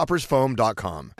coffeetoppersfoam.com.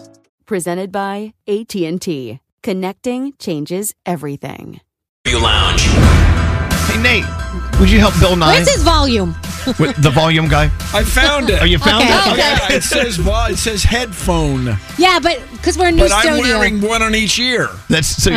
Presented by AT&T. Connecting changes everything. Lounge. Hey, Nate, would you help Bill Nye? Where's his volume? With the volume guy? I found it. Oh, you found Okay, it? okay. Yeah, it says vol- it says headphone, Yeah, but because we're a new but I'm studio. wearing one on each ear. That's so.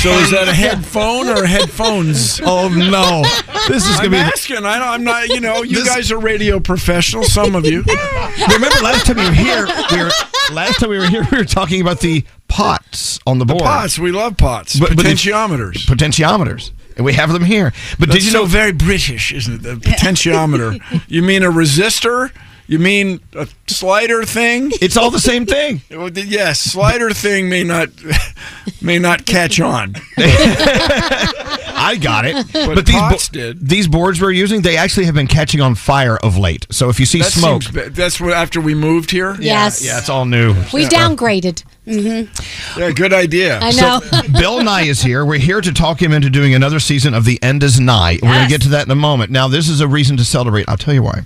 So is that a headphone or headphones? Oh no! This is gonna I'm be. asking. I, I'm not. You know, you This- guys are radio professionals. Some of you. Remember last time you were here? We were last time we were here. We were talking about the pots on the board. Pots. We love pots. But- Potentiometers. potentiometers, and we have them here. But That's did you so know? very British, isn't it? The potentiometer. you mean a resistor? You mean a slider thing? It's all the same thing. Yes, slider thing may not may not catch on. I got it. But these pots did. these boards we're using, they actually have been catching on fire of late. So if you see That smoke, seems ba- that's what after we moved here. Yes. yeah, it's all new. we downgraded. Mm-hmm. Yeah, good idea. I know. Bill Nye is here. We're here to talk him into doing another season of The End is Nye. We're going to get to that in a moment. Now, this is a reason to celebrate. I'll tell you why.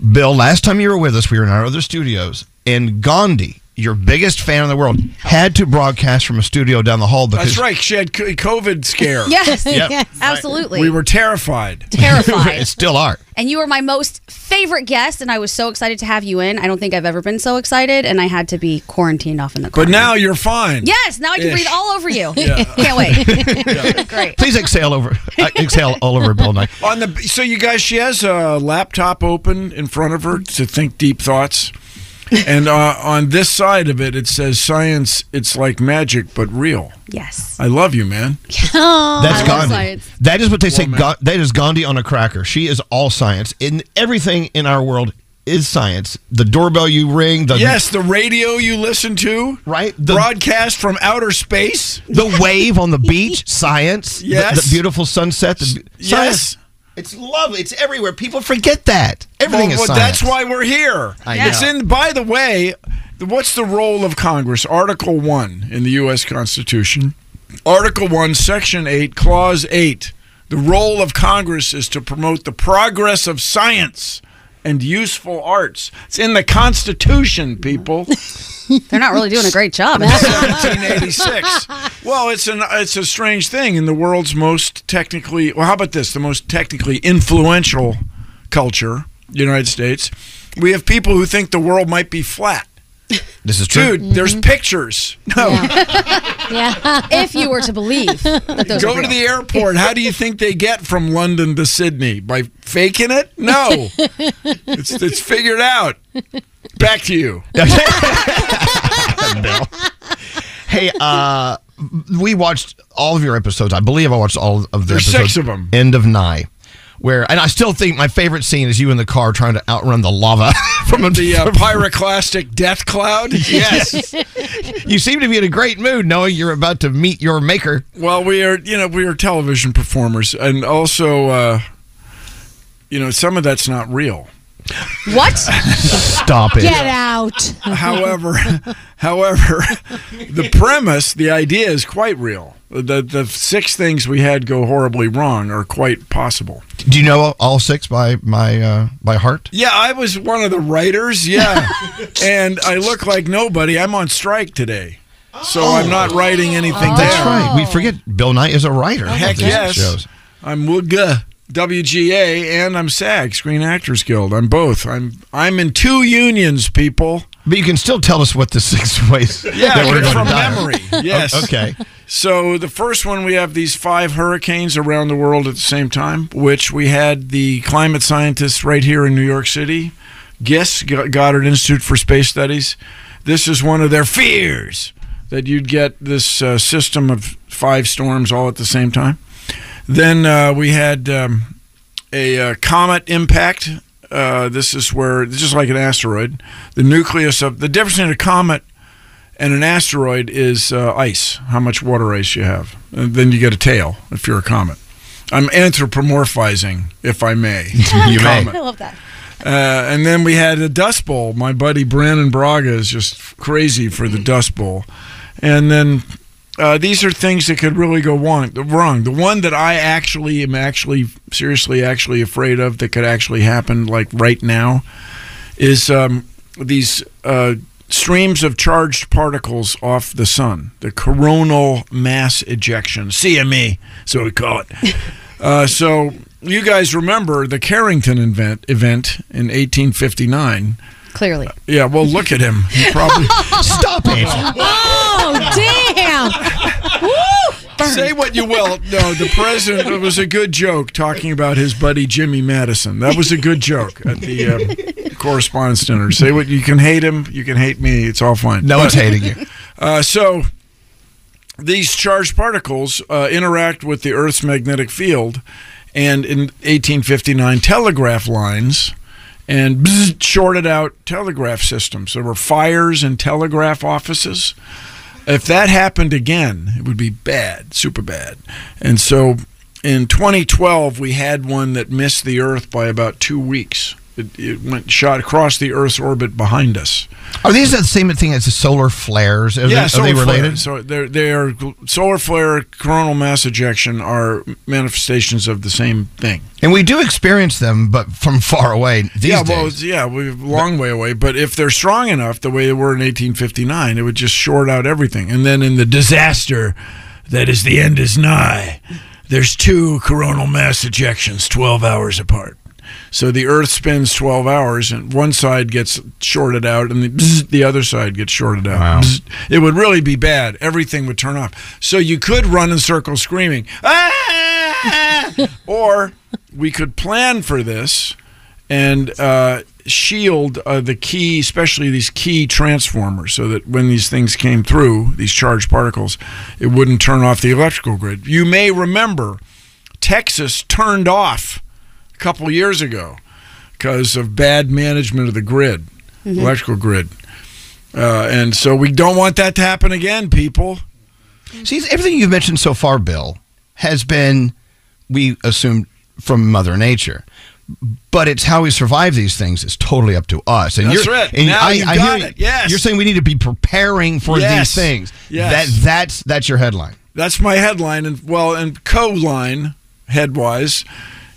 Bill, last time you were with us, we were in our other studios, and Gandhi, your biggest fan in the world, had to broadcast from a studio down the hall because That's right. She had COVID scare. Yes, Yep. Yes. absolutely. We were terrified. terrified. still are. and you were my most favorite guest, and I was so excited to have you in. I don't think I've ever been so excited, and I had to be quarantined off in the car. But now you're fine. yes, now I can Ish. breathe all over you. Can't wait. Great. Please exhale over, uh, exhale all over Bill Nye. On the so you guys, she has a laptop open in front of her to think deep thoughts, and uh, on this side of it, it says science. It's like magic, but real. Yes. I love you, man. That's love Gandhi. science. That is what they say. Ga- that is Gandhi on a cracker. She is all science. In everything in our world is science. The doorbell you ring, the Yes, the radio you listen to, right, the broadcast from outer space. the wave on the beach, science. The- Yes. the, beautiful sunset. The, Yes. science. It's lovely. It's everywhere. People forget that. Everything well, is well, science. that's why we're here. I It's in. By the way, what's the role of Congress? Article one in the U.S. Constitution. Article one, Section eight, Clause eight. The role of Congress is to promote the progress of science and useful arts. It's in the Constitution, people. They're not really doing a great job. 1786. Well, it's an it's a strange thing in the world's most technically. Well, how about this? The most technically influential culture, the United States. We have people who think the world might be flat. This is true. Dude, there's pictures. No. Yeah. if you were to believe that those Go are to the airport. How do you think they get from London to Sydney? By faking it? No. it's, it's figured out. Back to you. Bill. Hey, uh, we watched all of your episodes. I believe I watched all of the There's episodes. six of 'em. End of Nye. Where and I still think my favorite scene is you in the car trying to outrun the lava from a, The uh, from- pyroclastic death cloud? Yes. You seem to be in a great mood knowing you're about to meet your maker. Well, we are, you know, we are television performers, and also, uh, you know, some of that's not real. What? Stop it. Get out. however, however, the premise, the idea is quite real. The the six things we had go horribly wrong are quite possible. Do you know all six by my uh, by heart? Yeah, I was one of the writers. Yeah, and I look like nobody. I'm on strike today, so I'm not writing anything That's right. We forget Bill Nye is a writer. Heck yes. shows. I'm WGA, WGA, and I'm SAG, Screen Actors Guild. I'm both. I'm I'm in two unions, people. But you can still tell us what the six ways Yeah, that we're going from to die. memory. Yes. Okay. So the first one, we have these five hurricanes around the world at the same time, which we had the climate scientists right here in New York City, GISS, Goddard Institute for Space Studies. This is one of their fears that you'd get this uh, system of five storms all at the same time. Then uh, we had um, a uh, comet impact. Uh, this is where, just like an asteroid, the nucleus of the difference in a comet and an asteroid is uh, ice, how much water ice you have. And then you get a tail if you're a comet. I'm anthropomorphizing, if I may. You may. I love that. Uh, and then we had a Dust Bowl. My buddy Brannon Braga is just crazy for the Dust Bowl. And then uh, these are things that could really go wrong. Wrong. The one that I actually am actually seriously actually afraid of that could actually happen like right now is um, these uh, streams of charged particles off the sun, the coronal mass ejection, CME, so we call it. Uh, so you guys remember the Carrington event event in 1859. Clearly. Yeah, well, look at him. He probably Stop it. Oh, damn. say what you will. No, the president. It was a good joke talking about his buddy Jimmy Madison. That was a good joke at the um, correspondence dinner. Say what you can hate him. You can hate me. It's all fine. No one's hating you. Uh, so these charged particles uh, interact with the Earth's magnetic field, and in 1859, telegraph lines and bzz, shorted out telegraph systems. There were fires in telegraph offices. If that happened again, it would be bad, super bad. And so in 2012, we had one that missed the Earth by about two weeks. It, it went shot across the Earth's orbit behind us. Are these the same thing as the solar flares? Are yeah, they, solar are they related? Flare. So they're they are solar flare, coronal mass ejection are manifestations of the same thing. And we do experience them, but from far away yeah, days. well, yeah, we're a long way away. But if they're strong enough, the way they were in 1859, it would just short out everything. And then in the disaster that is the end is nigh, there's two coronal mass ejections 12 hours apart. So the Earth spins 12 hours, and one side gets shorted out, and the, bzz, the other side gets shorted out. Wow. Bzz. It would really be bad. Everything would turn off. So you could run in circles screaming, ah! or we could plan for this and uh, shield uh, the key, especially these key transformers, so that when these things came through, these charged particles, it wouldn't turn off the electrical grid. You may remember Texas turned off couple years ago because of bad management of the grid, electrical grid. Uh, and so we don't want that to happen again, people. See, everything you've mentioned so far, Bill, has been, we assume, from Mother Nature. But it's how we survive these things is totally up to us. And That's you're, right. And Now I, you I got hear it. Yes. You're saying we need to be preparing for Yes. these things. Yes. That that's that's your headline. That's my headline, and well, and co-line headwise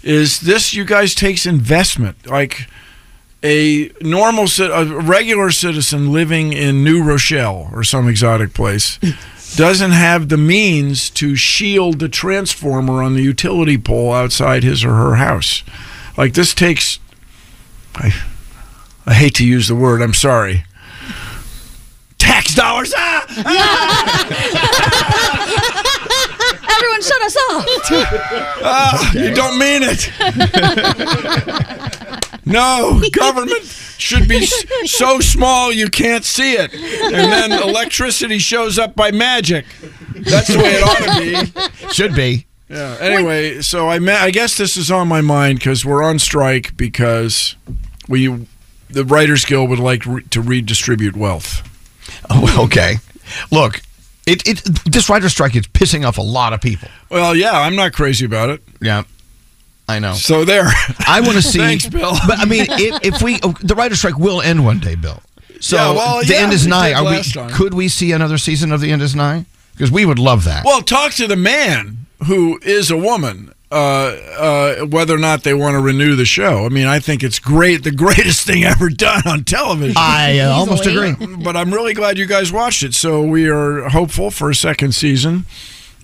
is this: you guys takes investment like a normal, ci- a regular citizen living in New Rochelle or some exotic place doesn't have the means to shield the transformer on the utility pole outside his or her house. Like this takes, I, I hate to use the word. I'm sorry. tax dollars. Ah, Everyone, shut us off. ah, you don't mean it. no, government should be so small you can't see it, and then electricity shows up by magic. That's the way it ought to be. Should be. Yeah. Anyway, so I ma- I guess this is on my mind because we're on strike because we the Writers Guild would like re- to redistribute wealth. Oh, okay. Look, it, it this writer strike is pissing off a lot of people. Well, yeah, I'm not crazy about it. Yeah, I know. So there. I want to see. Thanks, Bill. But I mean, if, if we oh, the writer strike will end one day, Bill. So Yeah, well, the yeah, end is nigh. Are we? time. Could we see another season of the end is Nye? Because we would love that. Well, talk to the man who is a woman. Uh, uh, whether or not they want to renew the show. I mean, I think it's great, the greatest thing ever done on television. I uh, almost agree. but I'm really glad you guys watched it. So we are hopeful for a second season.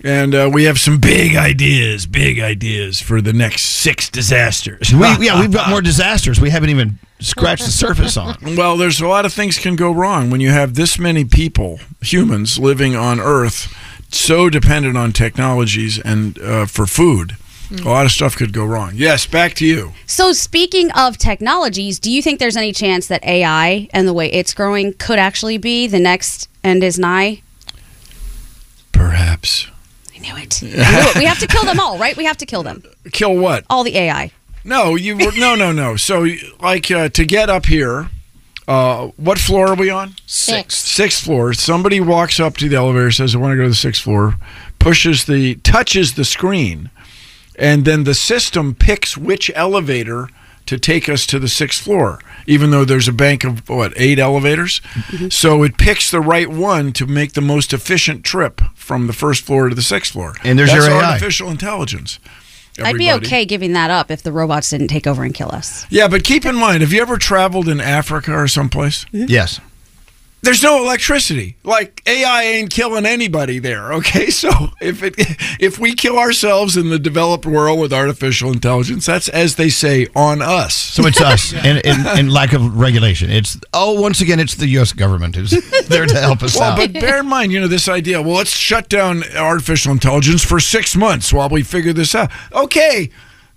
And uh, we have some big ideas, big ideas for the next six disasters. We, yeah, we've got more disasters we haven't even scratched the surface on. Well, there's a lot of things can go wrong when you have this many people, humans, living on Earth, so dependent on technologies and uh, for food. A lot of stuff could go wrong. Yes, back to you. So, speaking of technologies, do you think there's any chance that AI and the way it's growing could actually be the next end is nigh? Perhaps. I knew it. I knew it. We have to kill them all, right? We have to kill them. Kill what? All the AI. No, you were no, no, no. So, like, uh, to get up here, uh, what floor are we on? Six. Sixth floor. Somebody walks up to the elevator, says, "I want to go to the sixth floor," pushes the, touches the screen, and then the system picks which elevator to take us to the sixth floor. Even though there's a bank of what eight elevators, mm-hmm. so it picks the right one to make the most efficient trip from the first floor to the sixth floor. And there's That's your AI. artificial intelligence. I'd be okay giving that up if the robots didn't take over and kill us. Yeah, but keep in mind, have you ever traveled in Africa or someplace? Yes. There's no electricity. Like AI ain't killing anybody there. Okay, so if it if we kill ourselves in the developed world with artificial intelligence, that's as they say on us. So it's us and, and, and lack of regulation. It's oh, once again, it's the U.S. government who's there to help us Well, out. but bear in mind, you know, this idea. Well, let's shut down artificial intelligence for six months while we figure this out. Okay,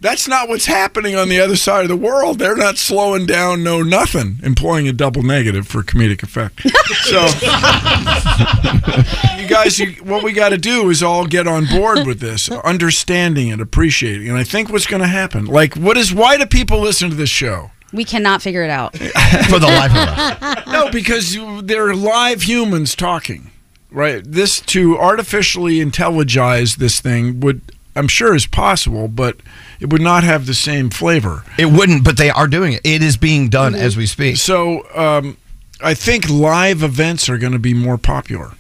that's not what's happening on the other side of the world. They're not slowing down, no nothing, employing a double negative for comedic effect. So, you guys, you, what we got to do is all get on board with this, understanding and appreciating. And I think what's going to happen, like, what is? Why do people listen to this show? We cannot figure it out. for the life of us. No, because you- they're live humans talking, right? This to artificially intelligize this thing would, I'm sure, is possible, but it would not have the same flavor. It wouldn't, but they are doing it. It is being done as we speak. So, um, I think live events are going to be more popular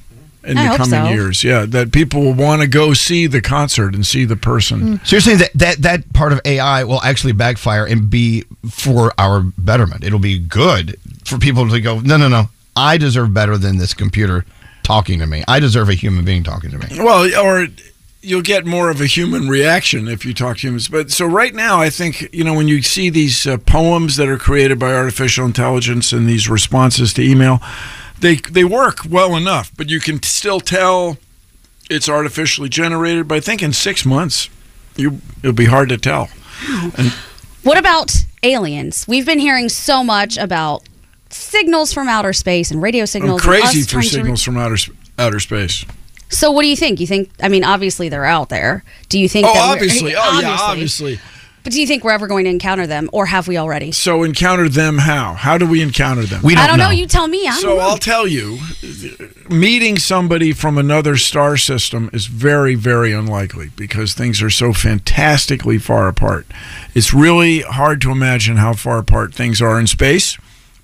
in I the coming so. years. Yeah, that people will want to go see the concert and see the person. So you're saying that, that that part of AI will actually backfire and be for our betterment. It'll be good for people to go, no, no, no. I deserve better than this computer talking to me. I deserve a human being talking to me. Well, or you'll get more of a human reaction if you talk to humans. But so right now, I think you know when you see these uh, poems that are created by artificial intelligence and these responses to email, they they work well enough, but you can still tell it's artificially generated. But I think in six months, you it'll be hard to tell. What about aliens? We've been hearing so much about signals from outer space and radio I'm signals. crazy for to re- signals from outer outer space. So, what do you think? You think? I mean, obviously they're out there. Do you think? Oh, that we're- obviously. Oh, yeah, obviously. But do you think we're ever going to encounter them, or have we already? So encounter them how? How do we encounter them? We don't, I don't know. You tell me. I don't So know. I'll tell you, meeting somebody from another star system is very, very unlikely because things are so fantastically far apart. It's really hard to imagine how far apart things are in space.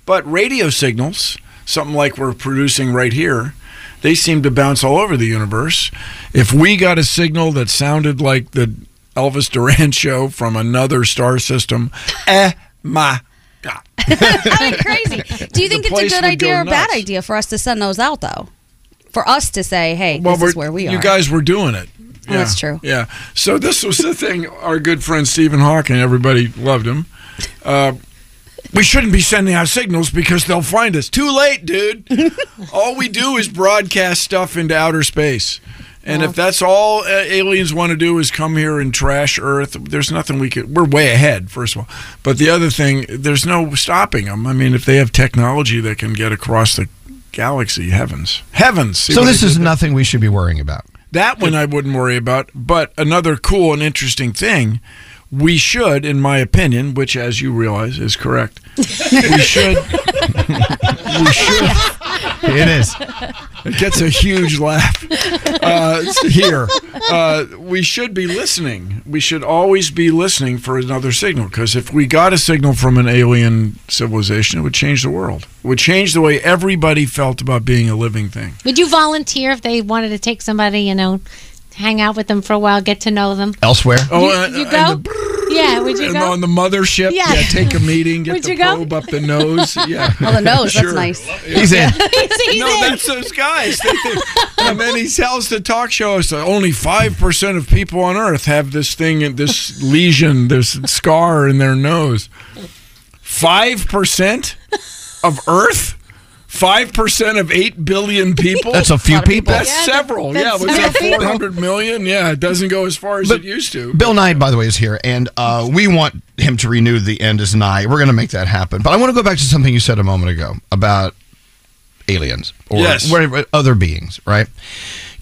But radio signals, something like we're producing right here, they seem to bounce all over the universe. If we got a signal that sounded like the Elvis Duran show from another star system, eh, my God. I mean, crazy. Do you think The it's a good idea go or a bad idea for us to send those out, though? For us to say, "Hey, this we're- is where we are." You guys were doing it. Oh, that's true. Yeah. So this was the thing. Our good friend Stephen Hawking, everybody loved him. Uh, we shouldn't be sending out signals because they'll find us. Too late, dude. all we do is broadcast stuff into outer space. And if that's all uh, aliens want to do is come here and trash Earth, there's nothing we could. We're way ahead, first of all. But the other thing, there's no stopping them. I mean, if they have technology that can get across the galaxy, heavens, heavens. So this is did there? nothing we should be worrying about. That one I wouldn't worry about. But another cool and interesting thing, we should, in my opinion, which as you realize is correct, we should. we should. It is. It gets a huge laugh uh, here. Uh, we should be listening. We should always be listening for another signal because if we got a signal from an alien civilization, it would change the world. It would change the way everybody felt about being a living thing. Would you volunteer if they wanted to take somebody, you know, hang out with them for a while, get to know them? Elsewhere. Oh, you, uh, you and go? the yeah, would you and go? on the mothership, Yeah. yeah. take a meeting, get Would the you go? probe up the nose. Yeah. Oh, the nose. Sure. That's nice. He's in. He's- he's No, in. that's those guys. And then he tells the talk show host that only five percent of people on Earth have this thing, this lesion, this scar in their nose. Five percent of Earth. Five percent of eight billion people. That's a few people. That's Yeah, several. that's yeah, was that four hundred million? Yeah, it doesn't go as far as But it used to. Bill Nye, by the way, is here, and uh, we want him to renew the end is Nye. We're going to make that happen. But I want to go back to something you said a moment ago about aliens or Yes. whatever- other beings, right?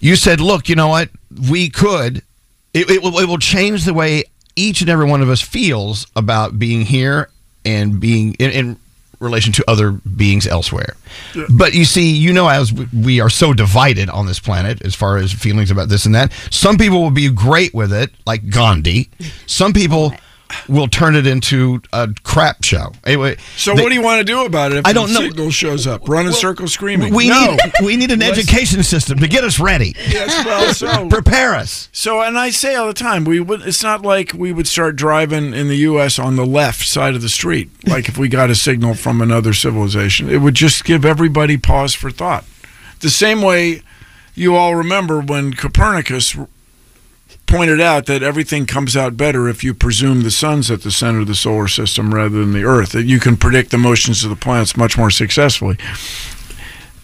You said, look, you know what? We could, it, it, will, it will change the way each and every one of us feels about being here and being in, in relation to other beings elsewhere. But you see, you know, as we- we are so divided on this planet as far as feelings about this and that, some people will be great with it, like Gandhi. Some people will turn it into a crap show. Anyway, So they- what do you want to do about it if I don't the know. signal shows up? Run in circles screaming. we no. need we need an education system to get us ready. Yes, well, so Prepare us. So, and I say all the time, we would. It's not like we would start driving in the U.S. on the left side of the street. Like if we got a signal from another civilization, it would just give everybody pause for thought. The same way you all remember when Copernicus pointed out that everything comes out better if you presume the sun's at the center of the solar system rather than the Earth. That you can predict the motions of the planets much more successfully.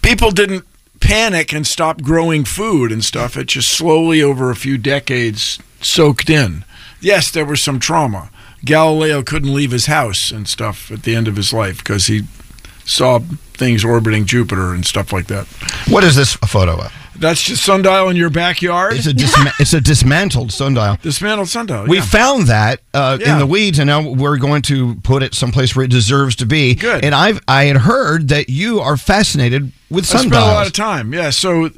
People didn't panic and stop growing food and stuff. It just slowly over a few decades soaked in. Yes, there was some trauma. Galileo couldn't leave his house and stuff at the end of his life because he saw things orbiting Jupiter and stuff like that. What is this photo of? That's just sundial in your backyard. It's a disma- it's a dismantled sundial. Dismantled sundial. We yeah. found that uh, in the weeds, and now we're going to put it someplace where it deserves to be. Good. And I've I had heard that you are fascinated with I spent a lot of time. Yeah. So,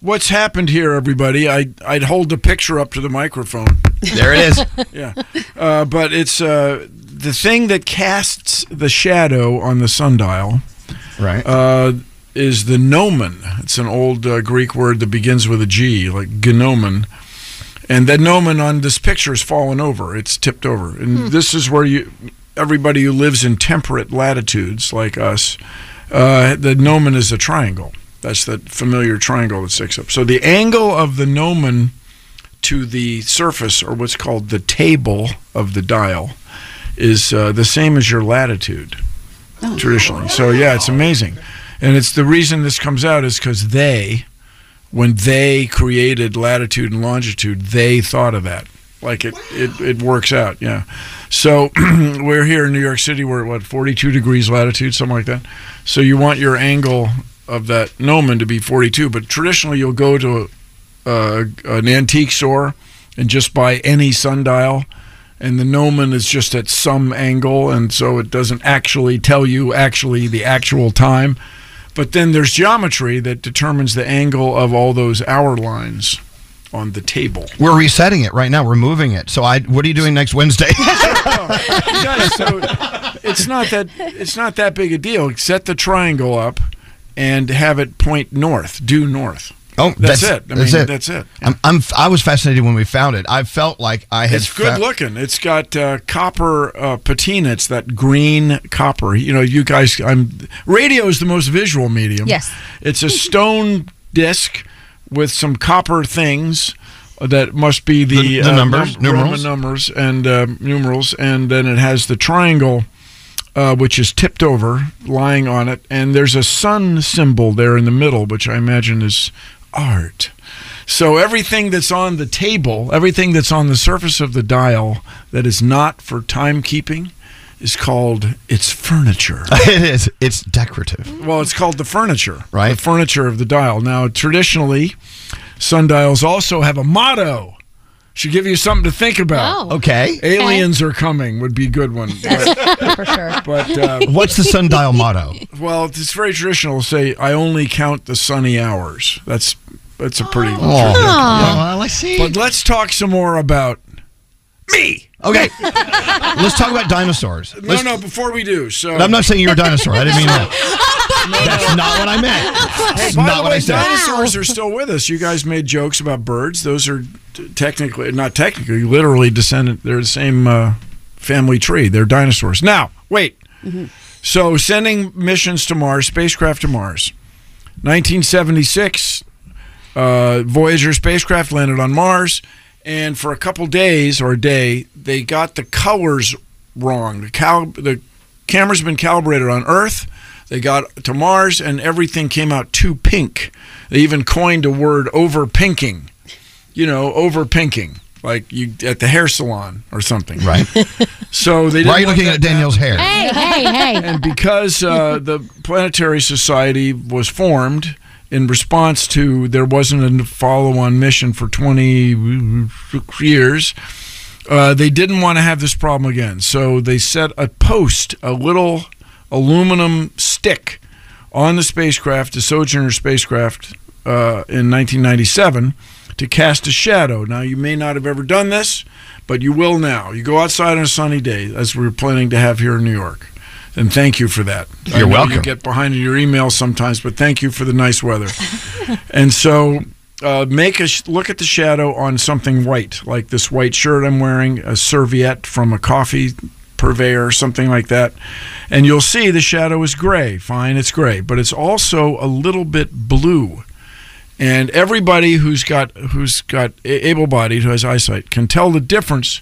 what's happened here, everybody? I I'd hold the picture up to the microphone. there it is. yeah. Uh, but it's uh, the thing that casts the shadow on the sundial right. uh, is the gnomon. It's an old uh, Greek word that begins with a G, like gnomon. And that gnomon on this picture is fallen over. It's tipped over. And this is where you, everybody who lives in temperate latitudes like us, uh, the gnomon is a triangle. That's that familiar triangle that sticks up. So the angle of the gnomon to the surface, or what's called the table of the dial, is uh, the same as your latitude traditionally. So yeah, it's amazing, and it's the reason this comes out is because they, when they created latitude and longitude, they thought of that. Like it, it, it works out. Yeah. So we're here in New York City. We're at what 42 degrees latitude, something like that. So you want your angle of that gnomon to be 42, but traditionally you'll go to a, uh, an antique store and just buy any sundial and the gnomon is just at some angle and so it doesn't actually tell you actually the actual time but then there's geometry that determines the angle of all those hour lines on the table We're resetting it right now. We're moving it. So I, what are you doing next Wednesday? So it's not that it's not that big a deal set the triangle up and have it point north due north oh, that's, it I that's mean, it. that's it I'm, I'm I was fascinated when we found it. I felt like I had. It's good fou- looking. It's got uh, copper uh, patina. It's that green copper. You know, you guys. I'm radio is the most visual medium. Yes. It's a stone disc with some copper things that must be the, The- the uh, numbers, num- Roman numerals? numbers and uh, numerals, and then it has the triangle uh, which is tipped over, lying on it, and there's a sun symbol there in the middle, which I imagine is art. So everything that's on the table, everything that's on the surface of the dial that is not for timekeeping is called it's furniture. it is. It's decorative. Well, it's called the furniture. Right. The furniture of the dial. Now, traditionally, sundials also have a motto. Should give you something to think about. Oh. Okay. Aliens are coming would be a good one. But, for sure. but, uh, What's the sundial motto? well, it's very traditional. Say, I only count the sunny hours. That's that's a pretty. Oh, well, I see. But let's talk some more about me. Okay. Let's talk about dinosaurs. No, Let's- no. Before we do, so I'm not saying you're a dinosaur. I didn't mean that. That's not what I meant. That's By not the what way, I said. dinosaurs are still with us. You guys made jokes about birds. Those are t- technically, not technically, literally descendant. They're the same uh, family tree. They're dinosaurs. Now, wait. So, sending missions to Mars, spacecraft to Mars. 1976, uh, Voyager spacecraft landed on Mars, and for a couple days or a day, they got the colors wrong. The, cal- the camera's been calibrated on Earth. They got to Mars, and everything came out too pink. They even coined a word over pinking. You know, over pinking, like you at the hair salon or something. Right. So they. Why are you looking at to Daniel's hair? Hey, hey, hey. And because uh, the Planetary Society was formed in response to there wasn't a follow-on mission for 20 years, uh, they didn't want to have this problem again. So they set a post, a little aluminum stick, on the spacecraft, the Sojourner spacecraft, uh, in 1997 to cast a shadow. Now, you may not have ever done this, but you will now. You go outside on a sunny day, as we're planning to have here in New York. And thank you for that. You're welcome. You get behind in your emails sometimes, but thank you for the nice weather. and so, uh, make a sh- look at the shadow on something white, like this white shirt I'm wearing, a serviette from a coffee purveyor, something like that, and you'll see the shadow is gray. Fine, it's gray, but it's also a little bit blue. And everybody who's got who's got able-bodied who has eyesight can tell the difference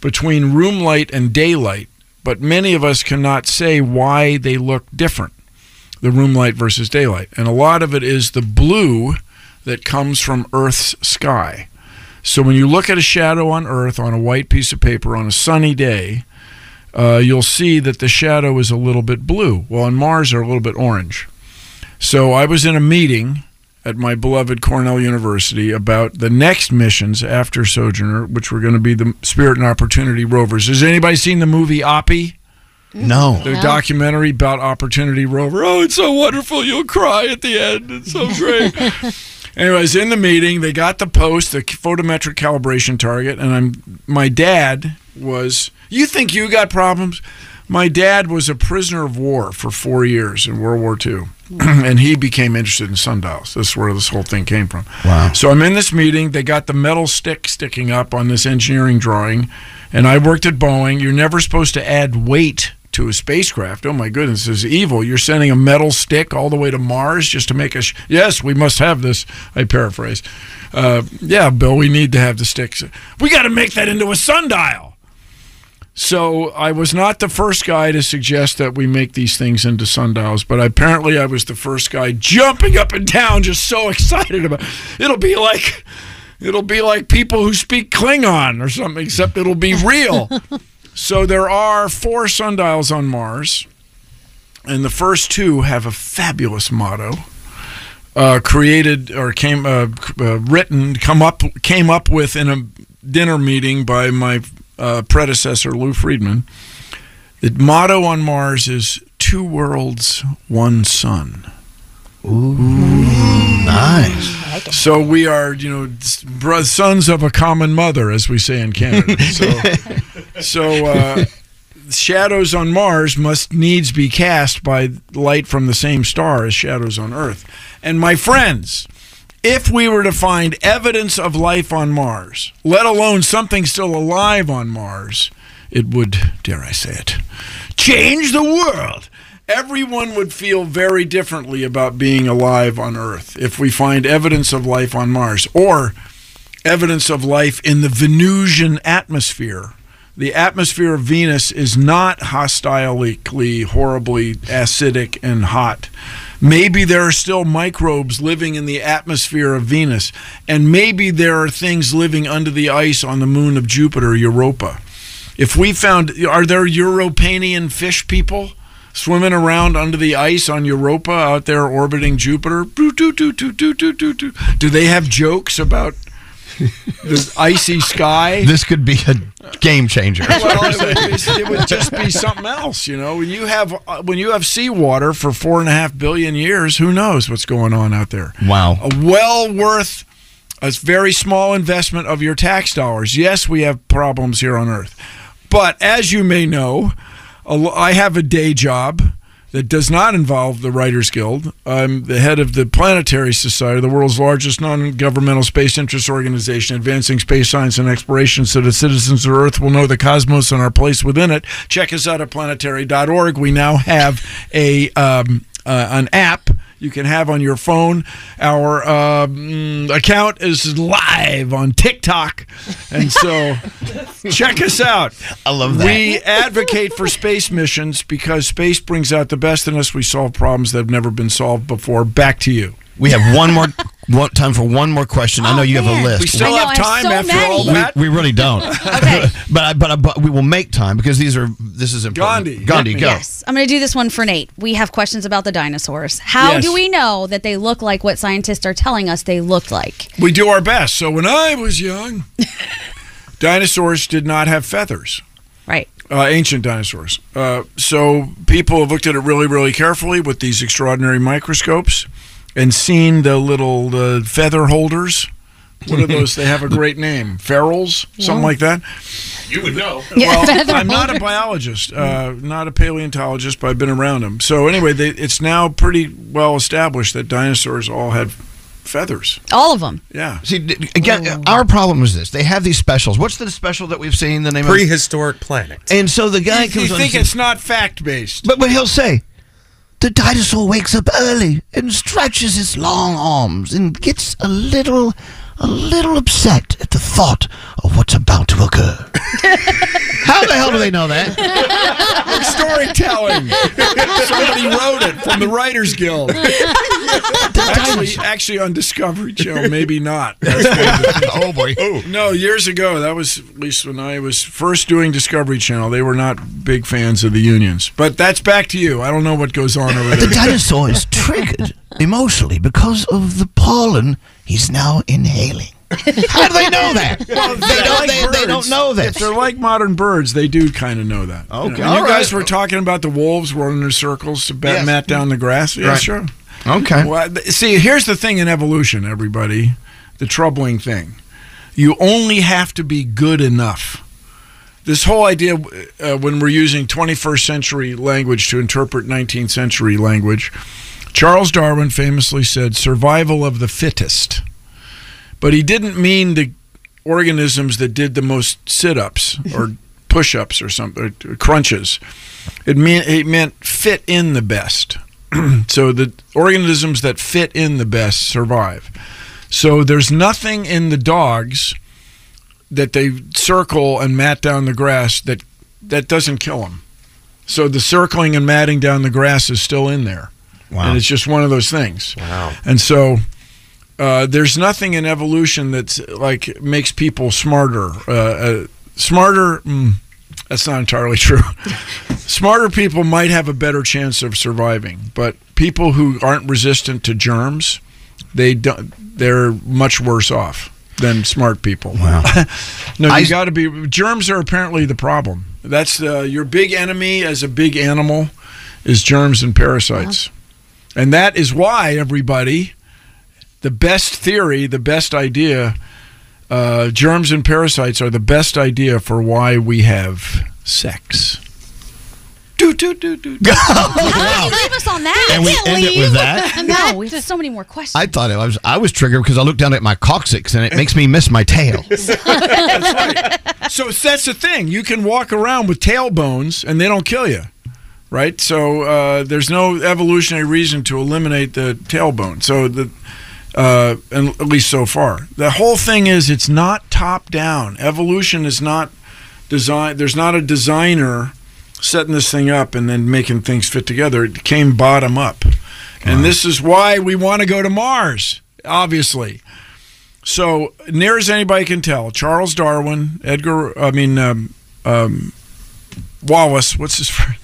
between room light and daylight, but many of us cannot say why they look different, the room light versus daylight. And a lot of it is the blue that comes from Earth's sky. So when you look at a shadow on Earth on a white piece of paper on a sunny day, uh, you'll see that the shadow is a little bit blue. Well, on Mars, they're a little bit orange. So I was in a meeting at my beloved Cornell University about the next missions after Sojourner, which were going to be the Spirit and Opportunity rovers. Has anybody seen the movie Oppy? No. The documentary about Opportunity Rover. Oh, it's so wonderful. You'll cry at the end. It's so great. Anyways, in the meeting, they got the post, the photometric calibration target, and I'm my dad was. You think you got problems? My dad was a prisoner of war for four years in World War II, and he became interested in sundials. That's where this whole thing came from. Wow. So I'm in this meeting. They got the metal stick sticking up on this engineering drawing, and I worked at Boeing. You're never supposed to add weight to a spacecraft. Oh my goodness, this is evil. You're sending a metal stick all the way to Mars just to make us. yes, we must have this. I paraphrase. Uh, yeah, Bill, we need to have the sticks. We got to make that into a sundial. So I was not the first guy to suggest that we make these things into sundials, but apparently I was the first guy jumping up and down, just so excited about. It'll be like, it'll be like people who speak Klingon or something, except it'll be real. so there are four sundials on Mars, and the first two have a fabulous motto. Uh, created or came uh, uh, written, come up, came up with in a dinner meeting by my uh, predecessor Lou Friedman. The motto on Mars is two worlds, one sun. Ooh, nice. So we are, you know, s- sons of a common mother, as we say in Canada. So, so uh, shadows on Mars must needs be cast by light from the same star as shadows on Earth. And my friends, if we were to find evidence of life on Mars, let alone something still alive on Mars, it would, dare I say it, change the world. Everyone would feel very differently about being alive on Earth if we find evidence of life on Mars or evidence of life in the Venusian atmosphere. the atmosphere of Venus is not hostilely, horribly acidic and hot. Maybe there are still microbes living in the atmosphere of Venus, and maybe there are things living under the ice on the moon of Jupiter, Europa. If we found, are there Europanian fish people swimming around under the ice on Europa out there orbiting Jupiter? Do they have jokes about the icy sky? This could be a game changer. well, it would, it would just be something else, you know. When you have uh, when you have seawater for four and a half billion years, who knows what's going on out there? Wow. A well worth a very small investment of your tax dollars. Yes, we have problems here on Earth, but as you may know, I have a day job that does not involve the Writers Guild. I'm the head of the Planetary Society, the world's largest non governmental space interest organization, advancing space science and exploration so that citizens of Earth will know the cosmos and our place within it. Check us out at planetary.org. We now have a um, uh, an app you can have on your phone. Our um, account is live on TikTok, and so check us out. I love that. We advocate for space missions because space brings out the best in us. We solve problems that have never been solved before. Back to you. We have one more one, time for one more question. I know Oh, you have a list. We still know, have time so after many. all We- that. we really don't. Okay. but I, but I, but we will make time because these are this is important. Gandhi, Gandhi, go. Yes, I'm going to do this one for Nate. We have questions about the dinosaurs. How Yes. do we know that they look like what scientists are telling us they looked like? We do our best. So when I was young, dinosaurs did not have feathers. Right. uh, ancient dinosaurs. Uh, so people have looked at it really, really carefully with these extraordinary microscopes and seen the little uh, feather holders. What are those? they have a great name. Ferals, something like that. You would know. Well, I'm not a biologist, uh, not a paleontologist, but I've been around them. So anyway, they, it's now pretty well established that dinosaurs all had feathers. All of them. Yeah. See, d- again, our problem is this: they have these specials. What's the special that we've seen? The name of Prehistoric planet. and so the guy You comes on. think it's says- not fact based? but but he'll say, the dinosaur wakes up early and stretches his long arms and gets a little, a little upset at the thought of what's about to occur. How the hell do they know that? storytelling. Somebody wrote it from the Writers Guild. actually, actually on Discovery Channel, maybe not. Oh, that's what- oh boy. no, years ago, that was at least when I was first doing Discovery Channel. They were not big fans of the unions. But that's back to you. I don't know what goes on over The there. dinosaur is triggered emotionally because of the pollen he's now inhaling. How do they know that? Well, they, don't, like they, they don't birds. know If they're like modern birds, they do kind of know that. You Okay, know, all you guys were talking about the wolves running in circles to bat, Yes. mat down the grass. Yeah, Right. sure. Okay. Well, see, here's the thing in evolution, everybody. The troubling thing. You only have to be good enough. This whole idea, uh, when we're using 21st century language to interpret 19th century language, Charles Darwin famously said, survival of the fittest. But he didn't mean the organisms that did the most sit ups or push ups or something, or crunches. It, mean, it meant fit in the best. so the organisms that fit in the best survive. So there's nothing in the dogs that they circle and mat down the grass that that doesn't kill them. So the circling and matting down the grass is still in there, Wow. and it's just one of those things. Wow. And so uh, there's nothing in evolution that's like makes people smarter. Uh, uh, smarter. Mm, that's not entirely true. Smarter people might have a better chance of surviving, but people who aren't resistant to germs, they don't. They're much worse off than smart people. Wow. no, you got to be. Germs are apparently the problem. That's uh, your big enemy as a big animal is germs and parasites, and that is why everybody. The best theory, the best idea, uh, germs and parasites are the best idea for why we have sex. Do, do, do, do, do. How did you leave us on that? And we Can't end it with that? No, we have so many more questions. I thought it was I was triggered because I looked down at my coccyx and it makes me miss my tail. So that's the thing. You can walk around with tailbones and they don't kill you, right? So uh, there's no evolutionary reason to eliminate the tailbone. So the uh, and at least so far, the whole thing is it's not top down. Evolution is not design. There's not a designer setting this thing up and then making things fit together. It came bottom up, and this is why we want to go to Mars. Obviously, so near as anybody can tell, Charles Darwin, Edgar. I mean. Um, um, Wallace, what's his? fir-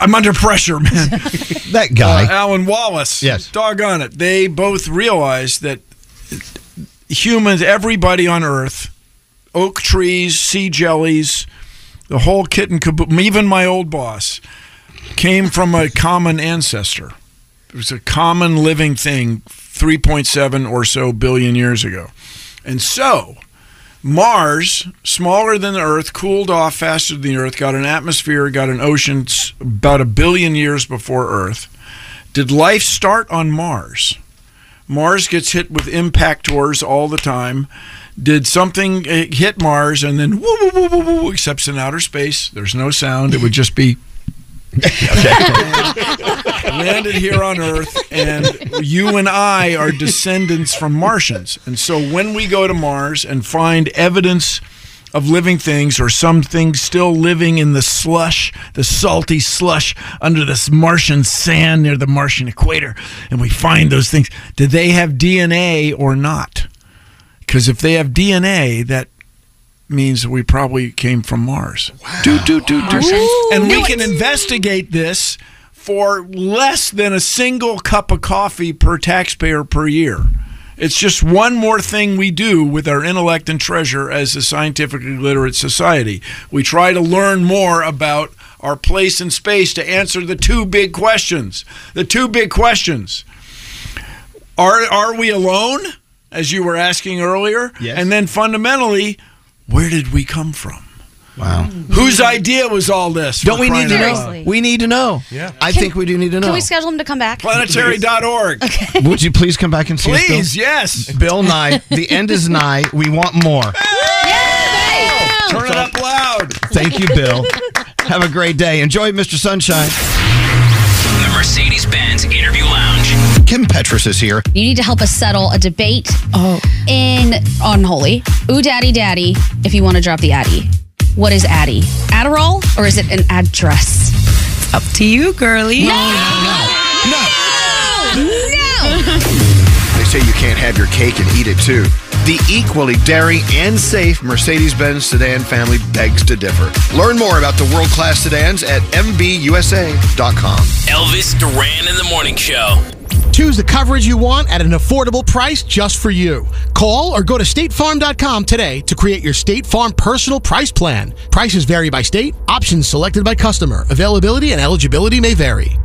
I'm under pressure, man. That guy. Uh, Alan Wallace. Yes. Doggone it. They both realized that humans, everybody on Earth, oak trees, sea jellies, the whole kit and caboodle, even my old boss, came from a common ancestor. It was a common living thing 3.7 or so billion years ago. And so, Mars, smaller than the Earth, cooled off faster than the Earth, got an atmosphere, got an ocean about a billion years before Earth. Did life start on Mars? Mars gets hit with impactors all the time. Did something uh, hit Mars and then woo, woo, woo, woo, woo, except in outer space? There's no sound. It would just be landed here on Earth, and you and I are descendants from Martians. And so when we go to Mars and find evidence of living things or some things still living in the slush, the salty slush under this Martian sand near the Martian equator, and we find those things, do they have DNA or not? Because if they have DNA, that means we probably came from Mars. Do, do, do, do. And we can investigate this for less than a single cup of coffee per taxpayer per year. It's just one more thing we do with our intellect and treasure as a scientifically literate society. We try to learn more about our place in space to answer the two big questions. The two big questions. Are are we alone as you were asking earlier? Yes. And then fundamentally, where did we come from? Wow. Whose idea was all this? Don't we need to know? Seriously. We need to know. Yeah. I think we do need to know. Can we schedule him to come back? Planetary.org. Would you please come back and see Please, us, yes. Bill? Bill Nye. The end is nigh. We want more. Turn it up loud. Thank you, Bill. Have a great day. Enjoy Mr. Sunshine. The Mercedes Benz Interview Lounge. Kim Petras is here. You need to help us settle a debate oh. in Unholy. Ooh, daddy, daddy, if you want to drop the Addy. What is Addy? Adderall or is it an address? Up to you, girly. No! No! No! no. No! They say you can't have your cake and eat it too. The equally daring and safe Mercedes Benz sedan family begs to differ. Learn more about the world class sedans at MBUSA.com. Elvis Duran in the Morning Show. Choose the coverage you want at an affordable price just for you. Call or go to statefarm.com today to create your State Farm personal price plan. Prices vary by state, options selected by customer. Availability and eligibility may vary.